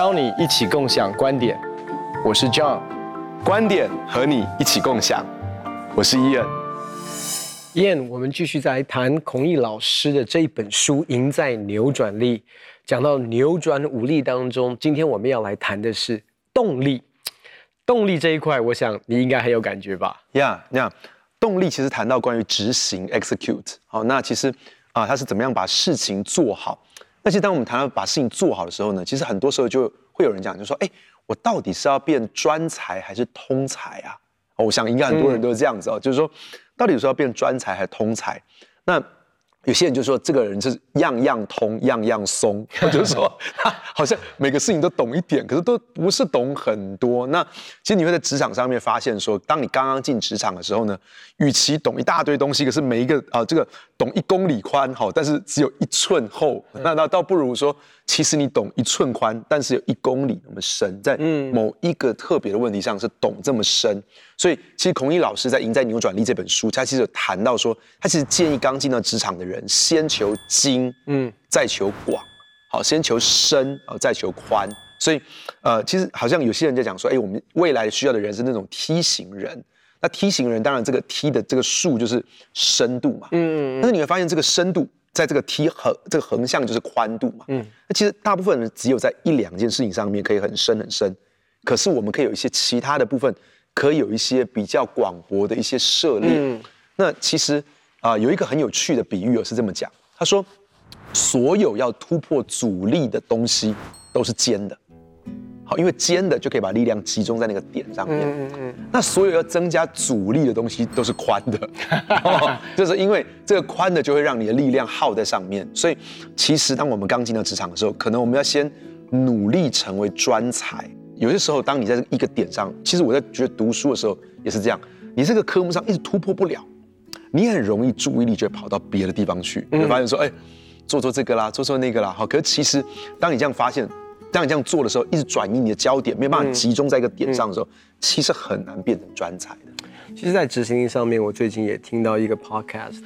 邀你一起共享观点，我是 John，观点和你一起共享，我是 Ian。Ian，我们继续再来谈孔毅老师的这一本书《赢在扭转力》，讲到扭转武力当中，今天我们要来谈的是动力。动力这一块，我想你应该很有感觉吧？呀，那动力其实谈到关于执行 （execute）。好，那其实啊，他是怎么样把事情做好？那其实当我们谈到把事情做好的时候呢，其实很多时候就会有人讲，就说：“哎，我到底是要变专才还是通才啊？”我想应该很多人都是这样子哦，就是说，到底是要变专才还是通才？那。有些人就说这个人是样样通，样样松，就是说他 好像每个事情都懂一点，可是都不是懂很多。那其实你会在职场上面发现说，当你刚刚进职场的时候呢，与其懂一大堆东西，可是每一个啊、呃，这个懂一公里宽，好，但是只有一寸厚，那那倒不如说，其实你懂一寸宽，但是有一公里那么深，在某一个特别的问题上是懂这么深。所以，其实孔毅老师在《赢在扭转力》这本书，他其实有谈到说，他其实建议刚进到职场的人，先求精，嗯，再求广，好，先求深，啊，再求宽。所以，呃，其实好像有些人在讲说，哎，我们未来需要的人是那种梯形人。那梯形人，当然这个梯的这个数就是深度嘛，嗯，但是你会发现，这个深度在这个梯横这个横向就是宽度嘛，嗯，那其实大部分人只有在一两件事情上面可以很深很深，可是我们可以有一些其他的部分。可以有一些比较广博的一些涉猎。嗯、那其实啊、呃，有一个很有趣的比喻哦，是这么讲。他说，所有要突破阻力的东西都是尖的，好，因为尖的就可以把力量集中在那个点上面。嗯嗯嗯。那所有要增加阻力的东西都是宽的，哦，就是因为这个宽的就会让你的力量耗在上面。所以，其实当我们刚进到职场的时候，可能我们要先努力成为专才。有些时候，当你在一个点上，其实我在觉得读书的时候也是这样，你这个科目上一直突破不了，你很容易注意力就会跑到别的地方去，你会发现说，哎，做做这个啦，做做那个啦，好。可是其实，当你这样发现，当你这样做的时候，一直转移你的焦点，没有办法集中在一个点上的时候，其实很难变成专才的。其实，在执行力上面，我最近也听到一个 podcast，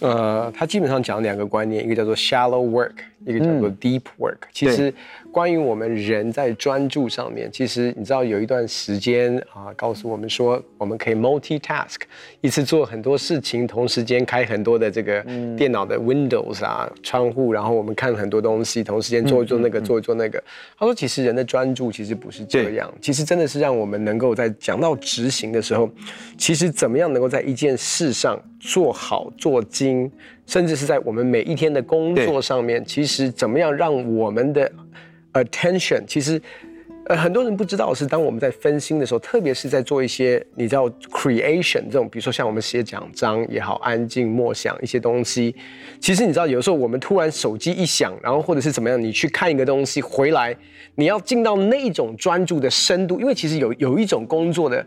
呃，他基本上讲两个观念，一个叫做 shallow work，一个叫做 deep work。嗯、其实，关于我们人在专注上面，其实你知道有一段时间啊，告诉我们说，我们可以 multitask，一次做很多事情，同时间开很多的这个电脑的 Windows 啊窗户，然后我们看很多东西，同时间做一做那个，做一做那个。他说，其实人的专注其实不是这样，其实真的是让我们能够在讲到执行的时候。其实怎么样能够在一件事上做好做精，甚至是在我们每一天的工作上面，其实怎么样让我们的 attention，其实呃很多人不知道是当我们在分心的时候，特别是在做一些你知道 creation 这种，比如说像我们写奖章也好，安静默想一些东西，其实你知道有时候我们突然手机一响，然后或者是怎么样，你去看一个东西回来，你要进到那种专注的深度，因为其实有有一种工作的。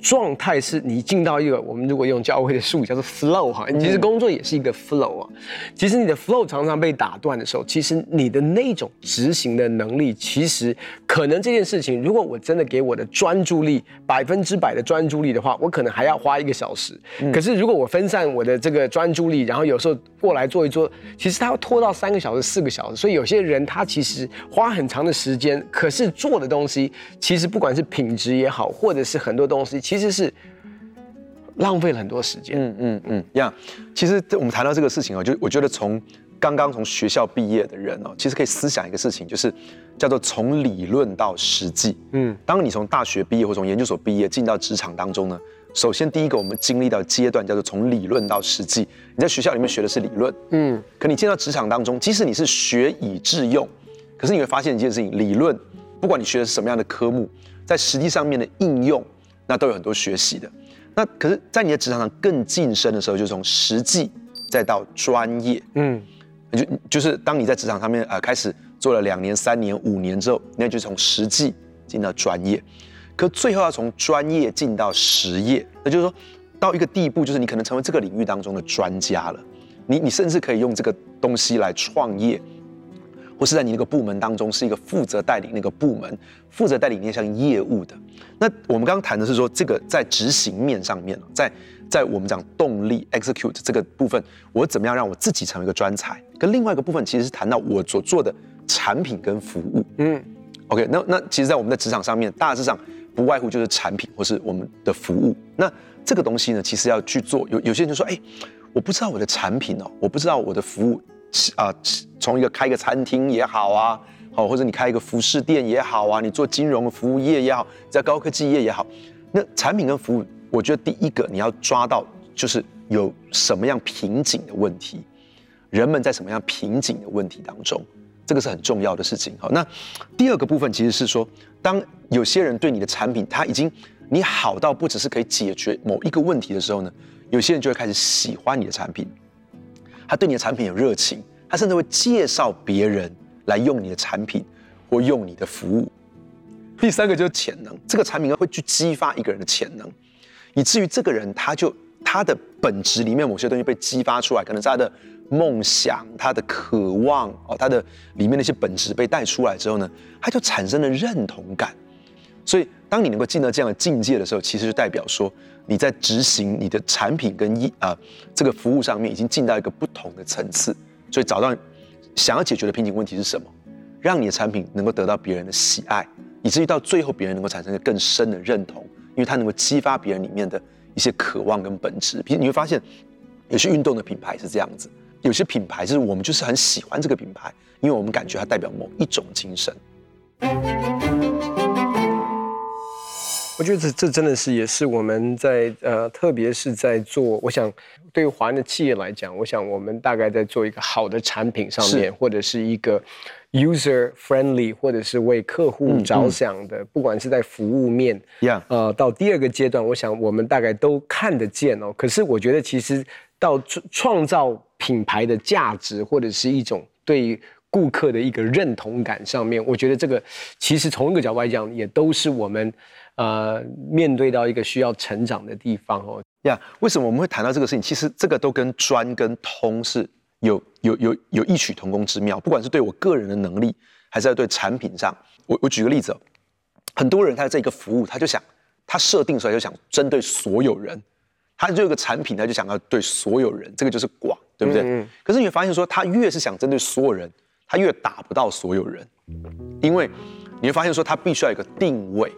状态是你进到一个，我们如果用教会的术语叫做 flow 哈，其实工作也是一个 flow 啊。其实你的 flow 常常被打断的时候，其实你的那种执行的能力，其实可能这件事情，如果我真的给我的专注力百分之百的专注力的话，我可能还要花一个小时。可是如果我分散我的这个专注力，然后有时候过来做一做，其实他要拖到三个小时、四个小时。所以有些人他其实花很长的时间，可是做的东西其实不管是品质也好，或者是很多东西。其实是浪费了很多时间。嗯嗯嗯，呀，其实我们谈到这个事情哦，就我觉得从刚刚从学校毕业的人哦，其实可以思想一个事情，就是叫做从理论到实际。嗯，当你从大学毕业或从研究所毕业进到职场当中呢，首先第一个我们经历到阶段叫做从理论到实际。你在学校里面学的是理论，嗯，可你进到职场当中，即使你是学以致用，可是你会发现一件事情，理论不管你学的是什么样的科目，在实际上面的应用。那都有很多学习的，那可是，在你的职场上更晋升的时候，就从实际再到专业，嗯，就就是当你在职场上面呃开始做了两年、三年、五年之后，那就从实际进到专业，可最后要从专业进到实业，那就是说到一个地步，就是你可能成为这个领域当中的专家了，你你甚至可以用这个东西来创业。或是在你那个部门当中，是一个负责带领那个部门、负责带领那项业务的。那我们刚刚谈的是说，这个在执行面上面，在在我们讲动力 execute 这个部分，我怎么样让我自己成为一个专才？跟另外一个部分，其实是谈到我所做的产品跟服务。嗯，OK，那那其实，在我们的职场上面，大致上不外乎就是产品或是我们的服务。那这个东西呢，其实要去做。有有些人就说，哎，我不知道我的产品哦，我不知道我的服务，啊，从一个开个餐厅也好啊，好，或者你开一个服饰店也好啊，你做金融服务业也好，在高科技业也好，那产品跟服务，我觉得第一个你要抓到就是有什么样瓶颈的问题，人们在什么样瓶颈的问题当中。这个是很重要的事情。好，那第二个部分其实是说，当有些人对你的产品，他已经你好到不只是可以解决某一个问题的时候呢，有些人就会开始喜欢你的产品，他对你的产品有热情，他甚至会介绍别人来用你的产品或用你的服务。第三个就是潜能，这个产品会去激发一个人的潜能，以至于这个人他就他的本质里面某些东西被激发出来，可能是他的。梦想，他的渴望哦，他的里面那些本质被带出来之后呢，他就产生了认同感。所以，当你能够进到这样的境界的时候，其实就代表说你在执行你的产品跟一啊这个服务上面已经进到一个不同的层次。所以，找到想要解决的瓶颈问题是什么，让你的产品能够得到别人的喜爱，以至于到最后别人能够产生一个更深的认同，因为它能够激发别人里面的一些渴望跟本质。比如你会发现，有些运动的品牌是这样子。有些品牌就是我们就是很喜欢这个品牌，因为我们感觉它代表某一种精神。我觉得这这真的是也是我们在呃，特别是在做，我想对于华人的企业来讲，我想我们大概在做一个好的产品上面，或者是一个 user friendly，或者是为客户着想的，嗯嗯、不管是在服务面.呃，到第二个阶段，我想我们大概都看得见哦。可是我觉得其实到创创造。品牌的价值或者是一种对顾客的一个认同感上面，我觉得这个其实从一个角度来讲，也都是我们呃面对到一个需要成长的地方哦。呀，yeah, 为什么我们会谈到这个事情？其实这个都跟专跟通是有有有有异曲同工之妙。不管是对我个人的能力，还是在对产品上，我我举个例子哦，很多人他的这个服务，他就想他设定出来就想针对所有人，他就有个产品，他就想要对所有人，这个就是广。对不对？嗯嗯，可是你会发现说，他越是想针对所有人，他越打不到所有人，因为你会发现说，他必须要有一个定位，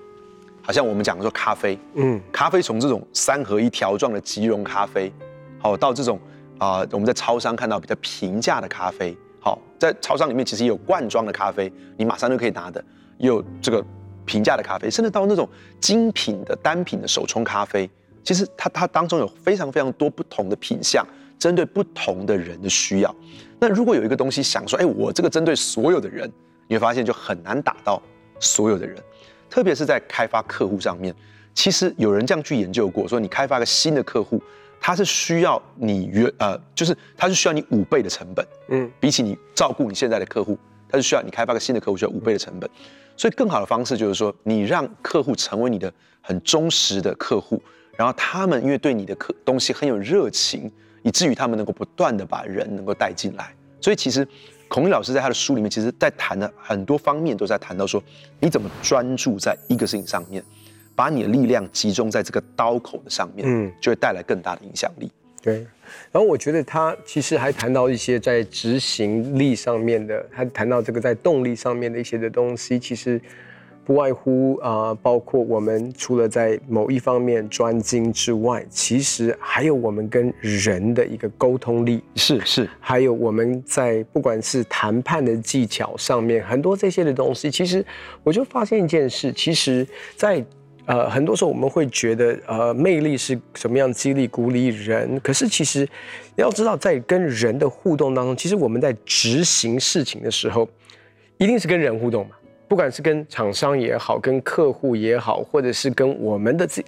好像我们讲的说咖啡，嗯，咖啡从这种三合一条状的即溶咖啡，好到这种啊、呃，我们在超商看到比较平价的咖啡，好，在超商里面其实也有罐装的咖啡，你马上就可以拿的，也有这个平价的咖啡，甚至到那种精品的单品的手冲咖啡，其实它它当中有非常非常多不同的品相。针对不同的人的需要，那如果有一个东西想说，哎，我这个针对所有的人，你会发现就很难打到所有的人，特别是在开发客户上面。其实有人这样去研究过，说你开发个新的客户，他是需要你原呃，就是他是需要你五倍的成本，嗯，比起你照顾你现在的客户，他是需要你开发个新的客户需要五倍的成本。所以更好的方式就是说，你让客户成为你的很忠实的客户，然后他们因为对你的客东西很有热情。以至于他们能够不断的把人能够带进来，所以其实孔毅老师在他的书里面，其实在谈的很多方面都在谈到说，你怎么专注在一个事情上面，把你的力量集中在这个刀口的上面，嗯，就会带来更大的影响力。对，然后我觉得他其实还谈到一些在执行力上面的，他谈到这个在动力上面的一些的东西，其实。不外乎啊、呃，包括我们除了在某一方面专精之外，其实还有我们跟人的一个沟通力，是是，还有我们在不管是谈判的技巧上面，很多这些的东西，其实我就发现一件事，其实在，在呃很多时候我们会觉得呃魅力是什么样激励鼓励人，可是其实要知道，在跟人的互动当中，其实我们在执行事情的时候，一定是跟人互动嘛。不管是跟厂商也好，跟客户也好，或者是跟我们的自己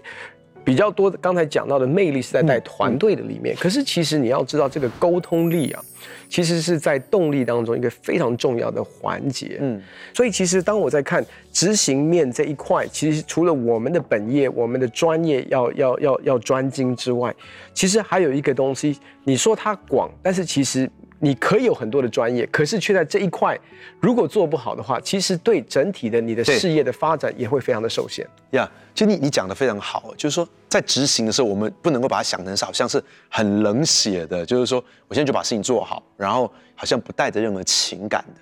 比较多的，刚才讲到的魅力是在带团队的里面。可是其实你要知道，这个沟通力啊，其实是在动力当中一个非常重要的环节。嗯，所以其实当我在看执行面这一块，其实除了我们的本业、我们的专业要要要要专精之外，其实还有一个东西，你说它广，但是其实。你可以有很多的专业，可是却在这一块，如果做不好的话，其实对整体的你的事业的发展也会非常的受限。呀，yeah, 就你你讲的非常好，就是说在执行的时候，我们不能够把它想成是好像是很冷血的，就是说我现在就把事情做好，然后好像不带着任何情感的。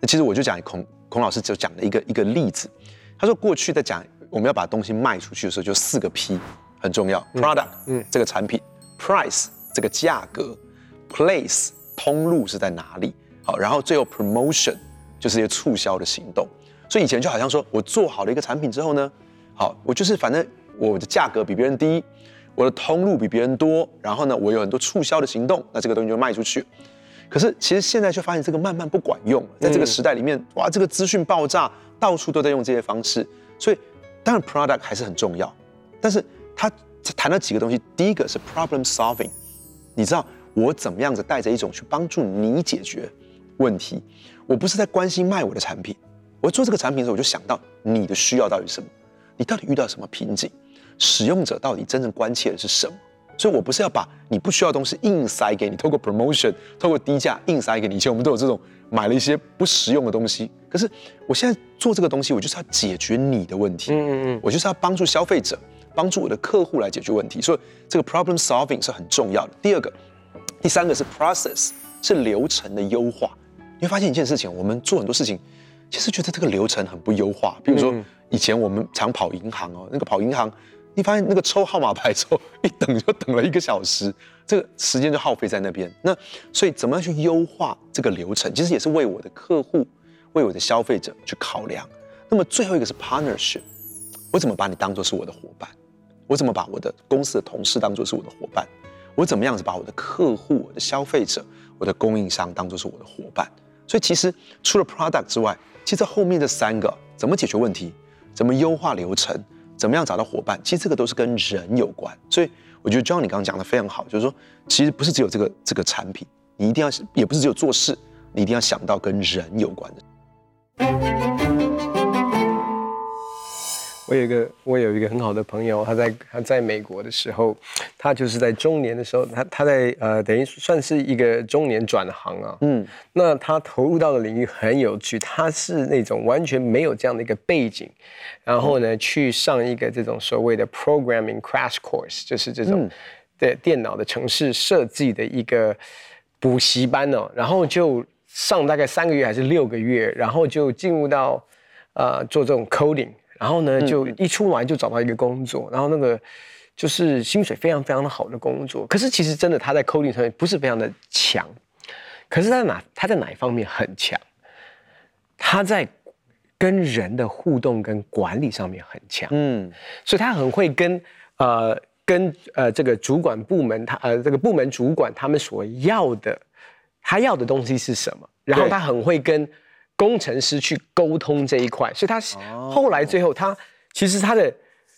那其实我就讲孔孔老师就讲了一个一个例子，他说过去在讲我们要把东西卖出去的时候，就四个 P 很重要，product，嗯，这个产品，price，这个价格，place，通路是在哪里，好，然后最后 promotion 就是一些促销的行动。所以以前就好像说我做好了一个产品之后呢，好，我就是反正我的价格比别人低，我的通路比别人多，然后呢，我有很多促销的行动，那这个东西就卖出去。可是其实现在却发现这个慢慢不管用，在这个时代里面，哇，这个资讯爆炸，到处都在用这些方式。所以当然 product 还是很重要，但是他谈了几个东西，第一个是 problem solving，你知道我怎么样子带着一种去帮助你解决问题，我不是在关心卖我的产品，我做这个产品的时候，我就想到你的需要到底是什么，你到底遇到什么瓶颈，使用者到底真正关切的是什么。所以，我不是要把你不需要的东西硬塞给你，透过 promotion，透过低价硬塞给你。以前我们都有这种买了一些不实用的东西。可是，我现在做这个东西，我就是要解决你的问题。嗯嗯嗯，我就是要帮助消费者，帮助我的客户来解决问题。所以，这个 problem solving 是很重要的。第二个，第三个是 process，是流程的优化。你会发现一件事情，我们做很多事情，其实觉得这个流程很不优化。比如说，以前我们常跑银行哦，那个跑银行。你发现那个抽号码牌之后，一等就等了一个小时，这个时间就耗费在那边。那所以怎么样去优化这个流程，其实也是为我的客户、为我的消费者去考量。那么最后一个是 partnership，我怎么把你当做是我的伙伴？我怎么把我的公司的同事当做是我的伙伴？我怎么样子把我的客户、我的消费者、我的供应商当做是我的伙伴？所以其实除了 product 之外，其实后面这三个怎么解决问题，怎么优化流程？怎么样找到伙伴？其实这个都是跟人有关，所以我觉得 John 你刚刚讲的非常好，就是说，其实不是只有这个这个产品，你一定要，也不是只有做事，你一定要想到跟人有关的。我有一个，我有一个很好的朋友，他在他在美国的时候，他就是在中年的时候，他他在呃，等于算是一个中年转行啊。嗯，那他投入到的领域很有趣，他是那种完全没有这样的一个背景，然后呢，去上一个这种所谓的 programming crash course，就是这种的电脑的城市设计的一个补习班哦，然后就上大概三个月还是六个月，然后就进入到呃做这种 coding。然后呢，就一出来就找到一个工作，嗯、然后那个就是薪水非常非常的好的工作。可是其实真的他在 coding 上面不是非常的强，可是他在哪他在哪一方面很强？他在跟人的互动跟管理上面很强。嗯，所以他很会跟呃跟呃这个主管部门他呃这个部门主管他们所要的他要的东西是什么？然后他很会跟。工程师去沟通这一块，所以他后来最后他其实他的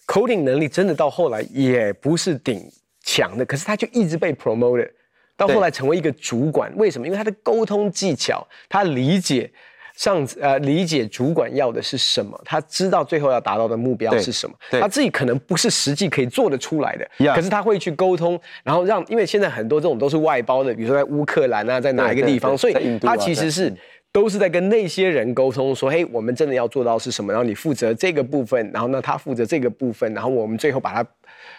coding 能力真的到后来也不是顶强的，可是他就一直被 promoted，到后来成为一个主管。为什么？因为他的沟通技巧，他理解上呃理解主管要的是什么，他知道最后要达到的目标是什么。他自己可能不是实际可以做得出来的，可是他会去沟通，然后让因为现在很多这种都是外包的，比如说在乌克兰啊，在哪一个地方，所以他其实是。都是在跟那些人沟通，说，嘿，我们真的要做到是什么？然后你负责这个部分，然后呢，他负责这个部分，然后我们最后把它，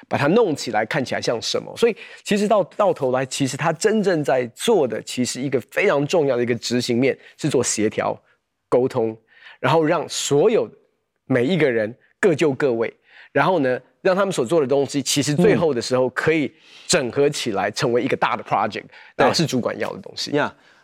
把它弄起来，看起来像什么？所以其实到到头来，其实他真正在做的，其实一个非常重要的一个执行面是做协调、沟通，然后让所有每一个人各就各位，然后呢，让他们所做的东西，其实最后的时候可以整合起来，成为一个大的 project，然后是主管要的东西。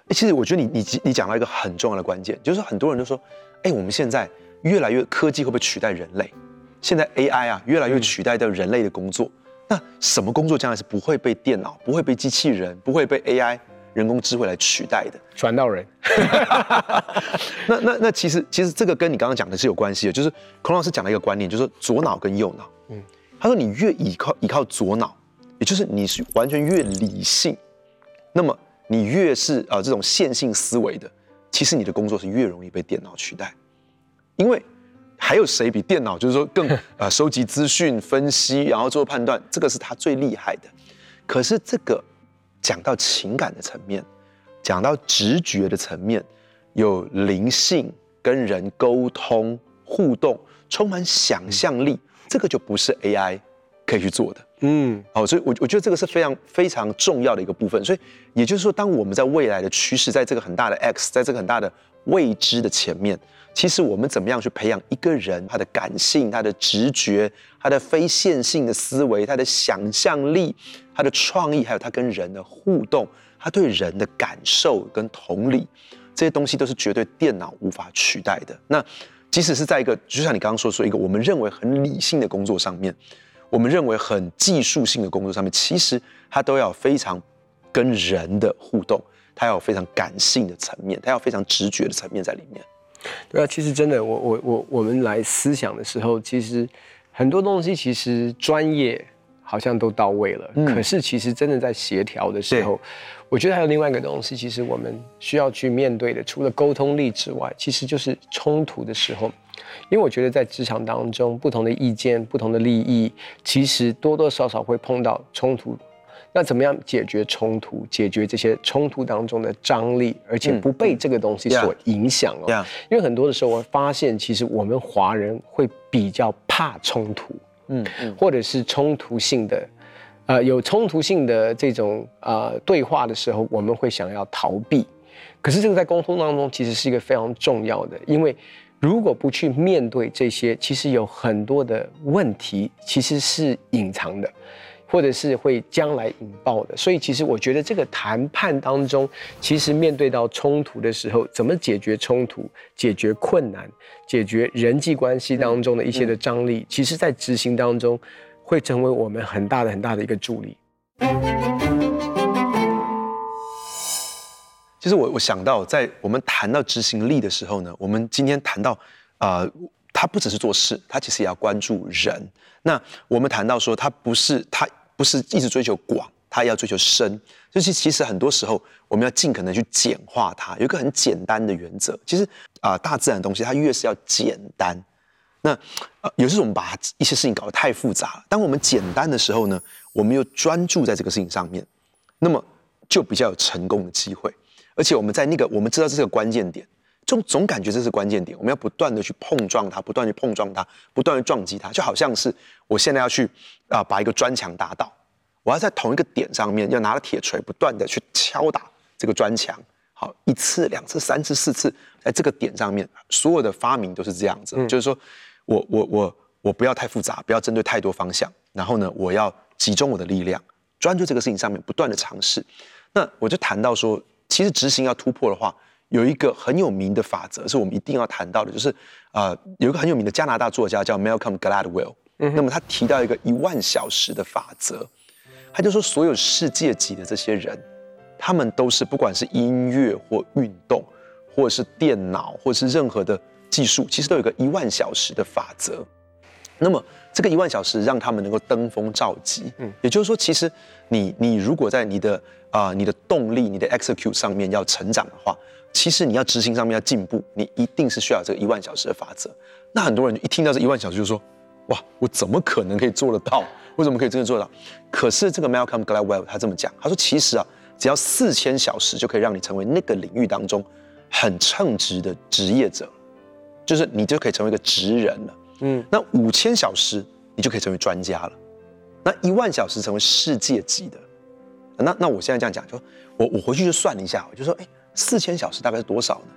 呀。其实我觉得你你你讲到一个很重要的关键，就是很多人都说，哎，我们现在越来越科技会不会取代人类？现在 AI 啊越来越取代掉人类的工作，那什么工作将来是不会被电脑、不会被机器人、不会被 AI 人工智慧来取代的？传道人。那那那其实其实这个跟你刚刚讲的是有关系的，就是孔老师讲了一个观念，就是说左脑跟右脑。嗯，他说你越依靠依靠左脑，也就是你是完全越理性，那么。你越是啊、呃、这种线性思维的，其实你的工作是越容易被电脑取代，因为还有谁比电脑就是说更啊、呃、收集资讯、分析，然后做判断，这个是他最厉害的。可是这个讲到情感的层面，讲到直觉的层面，有灵性、跟人沟通互动、充满想象力，这个就不是 AI 可以去做的。嗯，好，所以，我我觉得这个是非常非常重要的一个部分。所以，也就是说，当我们在未来的趋势，在这个很大的 X，在这个很大的未知的前面，其实我们怎么样去培养一个人他的感性、他的直觉、他的非线性的思维、他的想象力、他的创意，还有他跟人的互动，他对人的感受跟同理，这些东西都是绝对电脑无法取代的。那即使是在一个，就像你刚刚说说一个我们认为很理性的工作上面，我们认为很技术性的工作上面，其实它都要非常跟人的互动。它要有非常感性的层面，它要非常直觉的层面在里面。对啊，其实真的，我我我我们来思想的时候，其实很多东西其实专业好像都到位了，嗯、可是其实真的在协调的时候，我觉得还有另外一个东西，其实我们需要去面对的，除了沟通力之外，其实就是冲突的时候。因为我觉得在职场当中，不同的意见、不同的利益，其实多多少少会碰到冲突。那怎么样解决冲突？解决这些冲突当中的张力，而且不被这个东西所影响哦。因为很多的时候，我发现其实我们华人会比较怕冲突，嗯嗯，或者是冲突性的，呃，有冲突性的这种呃对话的时候，我们会想要逃避。可是这个在沟通当中其实是一个非常重要的，因为如果不去面对这些，其实有很多的问题其实是隐藏的。或者是会将来引爆的，所以其实我觉得这个谈判当中，其实面对到冲突的时候，怎么解决冲突、解决困难、解决人际关系当中的一些的张力，其实在执行当中会成为我们很大的、很大的一个助力。其实我我想到，在我们谈到执行力的时候呢，我们今天谈到啊。呃他不只是做事，他其实也要关注人。那我们谈到说，他不是他不是一直追求广，他要追求深。就是其实很多时候，我们要尽可能去简化它。有一个很简单的原则，其实啊、大自然的东西它越是要简单。那呃，有时候我们把一些事情搞得太复杂了。当我们简单的时候呢，我们又专注在这个事情上面，那么就比较有成功的机会。而且我们在那个我们知道这是个关键点。总总感觉这是关键点，我们要不断的去碰撞它，不断去碰撞它，不断的撞击它，就好像是我现在要去啊、呃、把一个砖墙打倒，我要在同一个点上面要拿着铁锤不断的去敲打这个砖墙，好，一次、两次、三次、四次，在这个点上面，所有的发明都是这样子，嗯、就是说我我我我不要太复杂，不要针对太多方向，然后呢，我要集中我的力量，专注这个事情上面，不断的尝试。那我就谈到说，其实执行要突破的话。有一个很有名的法则，是我们一定要谈到的，就是啊、呃，有一个很有名的加拿大作家叫 Malcolm Gladwell，嗯，那么他提到一个一万小时的法则，他就说所有世界级的这些人，他们都是不管是音乐或运动，或者是电脑，或者是任何的技术，其实都有一个一万小时的法则。那么这个一万小时让他们能够登峰造极，嗯，也就是说，其实你你如果在你的啊、呃、你的动力、你的 execute 上面要成长的话。其实你要执行上面要进步，你一定是需要这个一万小时的法则。那很多人一听到这一万小时就说：“哇，我怎么可能可以做得到？为什么可以真的做到？”可是这个 Malcolm Gladwell 他这么讲，他说：“其实啊，只要四千小时就可以让你成为那个领域当中很称职的职业者，就是你就可以成为一个职人了。嗯，那五千小时你就可以成为专家了。那一万小时成为世界级的。那那我现在这样讲，就我我回去就算了一下，我就说，哎。”四千小时大概是多少呢？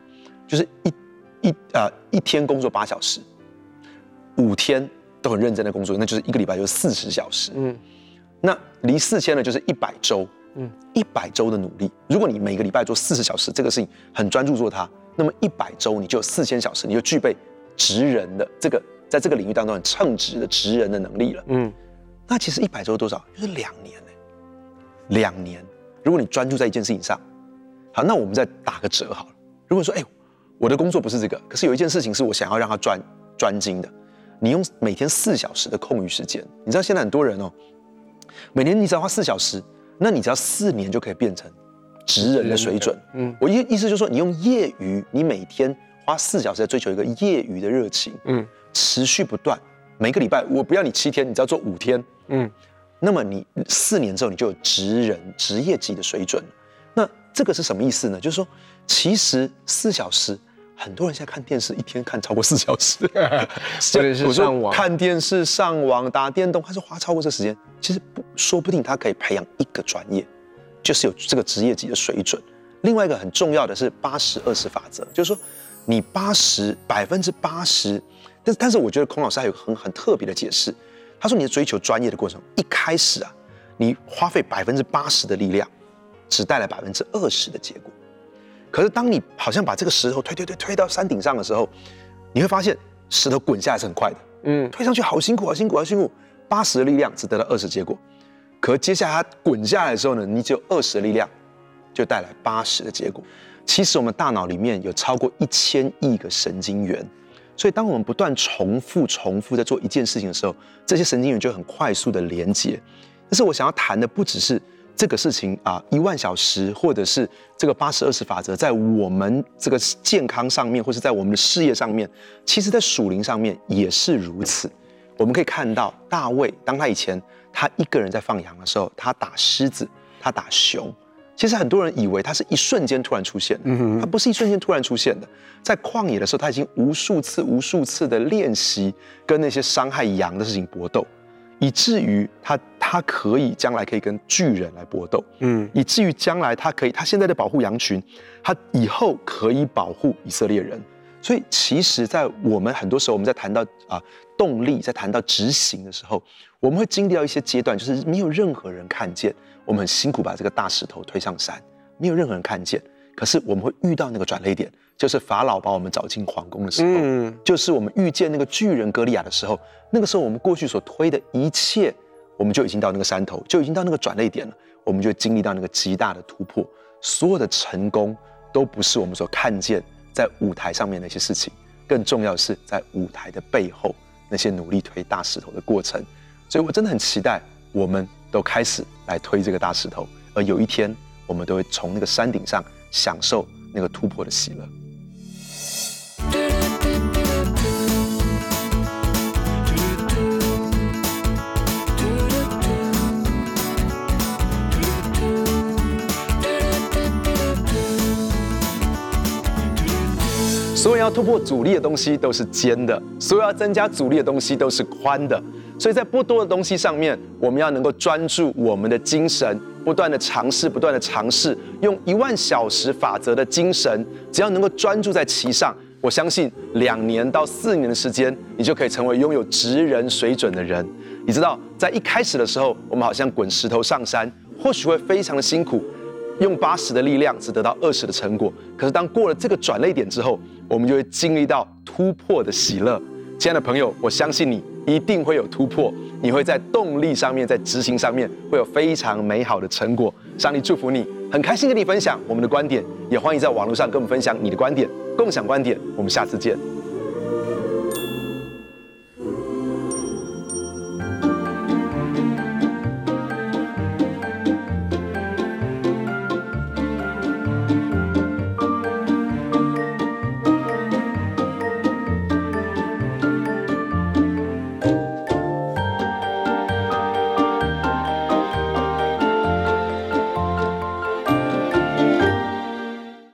就是一一啊、呃、一天工作八小时，五天都很认真的工作，那就是一个礼拜就是四十小时。嗯，那离四千呢就是一百周。嗯，一百周的努力，如果你每个礼拜做四十小时这个事情，很专注做它，那么一百周你就有四千小时，你就具备职人的这个在这个领域当中很称职的职人的能力了。嗯，那其实一百周多少？就是两年呢。两年，如果你专注在一件事情上。好，那我们再打个折好了。如果说，哎，我的工作不是这个，可是有一件事情是我想要让他专专精的，你用每天四小时的空余时间，你知道现在很多人哦，每年你只要花四小时，那你只要四年就可以变成职人的水准。嗯，我意意思就是说，你用业余，你每天花四小时在追求一个业余的热情，嗯，持续不断，每个礼拜我不要你七天，你只要做五天，嗯，那么你四年之后你就有职人职业级的水准。那这个是什么意思呢？就是说，其实四小时，很多人现在看电视一天看超过四小时，或 者是上网看电视、上网、打电动，还是花超过这时间。其实不，说不定他可以培养一个专业，就是有这个职业级的水准。另外一个很重要的是八十二十法则，就是说你八十百分之八十，但是但是我觉得孔老师还有很很特别的解释，他说你在追求专业的过程，一开始啊，你花费百分之八十的力量，只带来百分之二十的结果。可是当你好像把这个石头推推推推到山顶上的时候，你会发现石头滚下来是很快的，嗯，推上去好辛苦好辛苦好辛苦，八十的力量只得到二十结果。可接下来它滚下来的时候呢，你只有二十的力量，就带来八十的结果。其实我们大脑里面有超过一千亿个神经元，所以当我们不断重复、重复在做一件事情的时候，这些神经元就很快速的连接。但是我想要谈的不只是这个事情啊，一万小时或者是这个八十二十法则，在我们这个健康上面，或是在我们的事业上面，其实在属灵上面也是如此。我们可以看到大卫，当他以前。他一个人在放羊的时候，他打狮子，他打熊。其实很多人以为他是一瞬间突然出现的，他不是一瞬间突然出现的。在旷野的时候，他已经无数次、无数次的练习跟那些伤害羊的事情搏斗，以至于他他可以将来可以跟巨人来搏斗，嗯，以至于将来他可以，他现在在保护羊群，他以后可以保护以色列人。所以，其实，在我们很多时候，我们在谈到啊动力，在谈到执行的时候，我们会经历到一些阶段，就是没有任何人看见，我们很辛苦把这个大石头推上山，没有任何人看见。可是我们会遇到那个转捩点，就是法老把我们找进皇宫的时候，嗯，就是我们遇见那个巨人歌利亚的时候，那个时候我们过去所推的一切，我们就已经到那个山头，就已经到那个转捩点了，我们就经历到那个极大的突破，所有的成功都不是我们所看见。在舞台上面那些事情，更重要的是在舞台的背后那些努力推大石头的过程。所以我真的很期待，我们都开始来推这个大石头，而有一天，我们都会从那个山顶上享受那个突破的喜乐。所有要突破阻力的东西都是尖的，所有要增加阻力的东西都是宽的。所以在不多的东西上面，我们要能够专注我们的精神，不断的尝试，不断的尝试，用一万小时法则的精神，只要能够专注在其上，我相信两年到四年的时间，你就可以成为拥有职人水准的人。你知道，在一开始的时候，我们好像滚石头上山，或许会非常的辛苦。用八十的力量只得到二十的成果，可是当过了这个转捩点之后，我们就会经历到突破的喜乐。亲爱的朋友，我相信你一定会有突破，你会在动力上面，在执行上面会有非常美好的成果。上帝祝福你，很开心跟你分享我们的观点，也欢迎在网络上跟我们分享你的观点，共享观点。我们下次见。